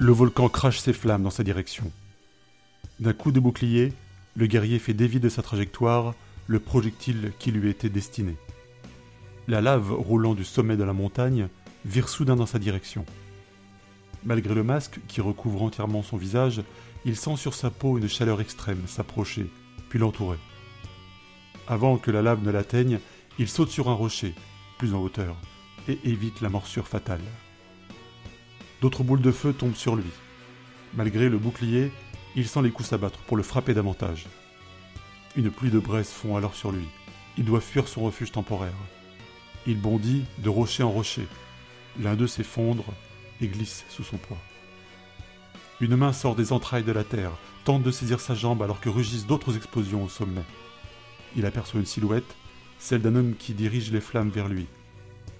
Le volcan crache ses flammes dans sa direction. D'un coup de bouclier, le guerrier fait dévier de sa trajectoire le projectile qui lui était destiné. La lave roulant du sommet de la montagne vire soudain dans sa direction. Malgré le masque qui recouvre entièrement son visage, il sent sur sa peau une chaleur extrême s'approcher, puis l'entourer. Avant que la lave ne l'atteigne, il saute sur un rocher, plus en hauteur, et évite la morsure fatale. D'autres boules de feu tombent sur lui. Malgré le bouclier, il sent les coups s'abattre pour le frapper davantage. Une pluie de braise fond alors sur lui. Il doit fuir son refuge temporaire. Il bondit de rocher en rocher. L'un d'eux s'effondre et glisse sous son poids. Une main sort des entrailles de la terre, tente de saisir sa jambe alors que rugissent d'autres explosions au sommet. Il aperçoit une silhouette, celle d'un homme qui dirige les flammes vers lui.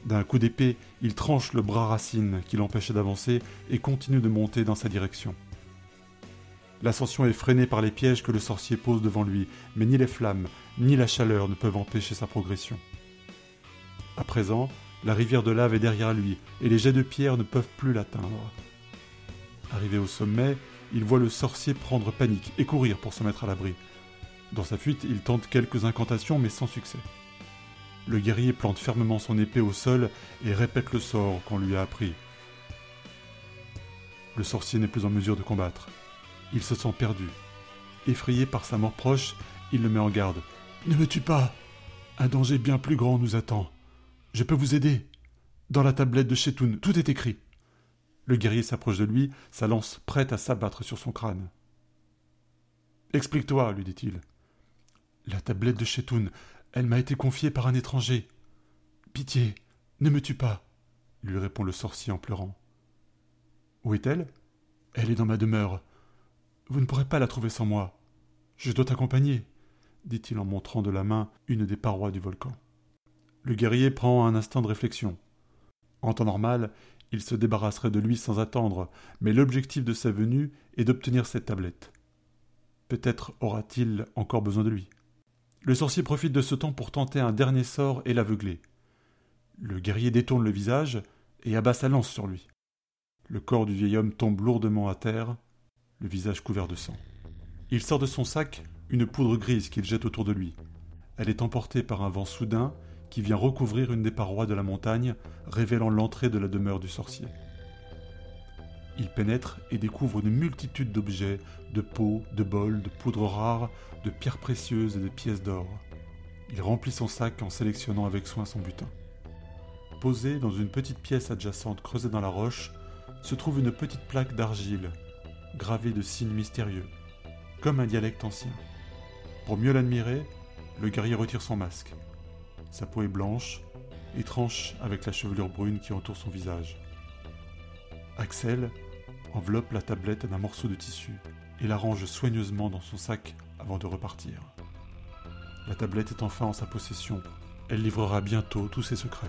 D'un coup d'épée, il tranche le bras racine qui l'empêchait d'avancer et continue de monter dans sa direction. L'ascension est freinée par les pièges que le sorcier pose devant lui, mais ni les flammes, ni la chaleur ne peuvent empêcher sa progression. À présent, la rivière de lave est derrière lui, et les jets de pierre ne peuvent plus l'atteindre. Arrivé au sommet, il voit le sorcier prendre panique et courir pour se mettre à l'abri. Dans sa fuite, il tente quelques incantations, mais sans succès. Le guerrier plante fermement son épée au sol et répète le sort qu'on lui a appris. Le sorcier n'est plus en mesure de combattre. Il se sent perdu. Effrayé par sa mort proche, il le met en garde. Ne me tue pas Un danger bien plus grand nous attend. Je peux vous aider. Dans la tablette de Chetoun, tout est écrit. Le guerrier s'approche de lui, sa lance prête à s'abattre sur son crâne. Explique-toi, lui dit-il. La tablette de Chetoun, elle m'a été confiée par un étranger. Pitié, ne me tue pas, lui répond le sorcier en pleurant. Où est-elle? Elle est dans ma demeure. Vous ne pourrez pas la trouver sans moi. Je dois t'accompagner, dit-il en montrant de la main une des parois du volcan. Le guerrier prend un instant de réflexion. En temps normal, il se débarrasserait de lui sans attendre, mais l'objectif de sa venue est d'obtenir cette tablette. Peut-être aura-t-il encore besoin de lui. Le sorcier profite de ce temps pour tenter un dernier sort et l'aveugler. Le guerrier détourne le visage et abat sa lance sur lui. Le corps du vieil homme tombe lourdement à terre, le visage couvert de sang. Il sort de son sac une poudre grise qu'il jette autour de lui. Elle est emportée par un vent soudain qui vient recouvrir une des parois de la montagne, révélant l'entrée de la demeure du sorcier. Il pénètre et découvre une multitude d'objets, de pots, de bols, de poudres rares, de pierres précieuses et de pièces d'or. Il remplit son sac en sélectionnant avec soin son butin. Posée dans une petite pièce adjacente creusée dans la roche, se trouve une petite plaque d'argile, gravée de signes mystérieux, comme un dialecte ancien. Pour mieux l'admirer, le guerrier retire son masque. Sa peau est blanche, étranche avec la chevelure brune qui entoure son visage. Axel enveloppe la tablette d'un morceau de tissu et la range soigneusement dans son sac avant de repartir. La tablette est enfin en sa possession. Elle livrera bientôt tous ses secrets.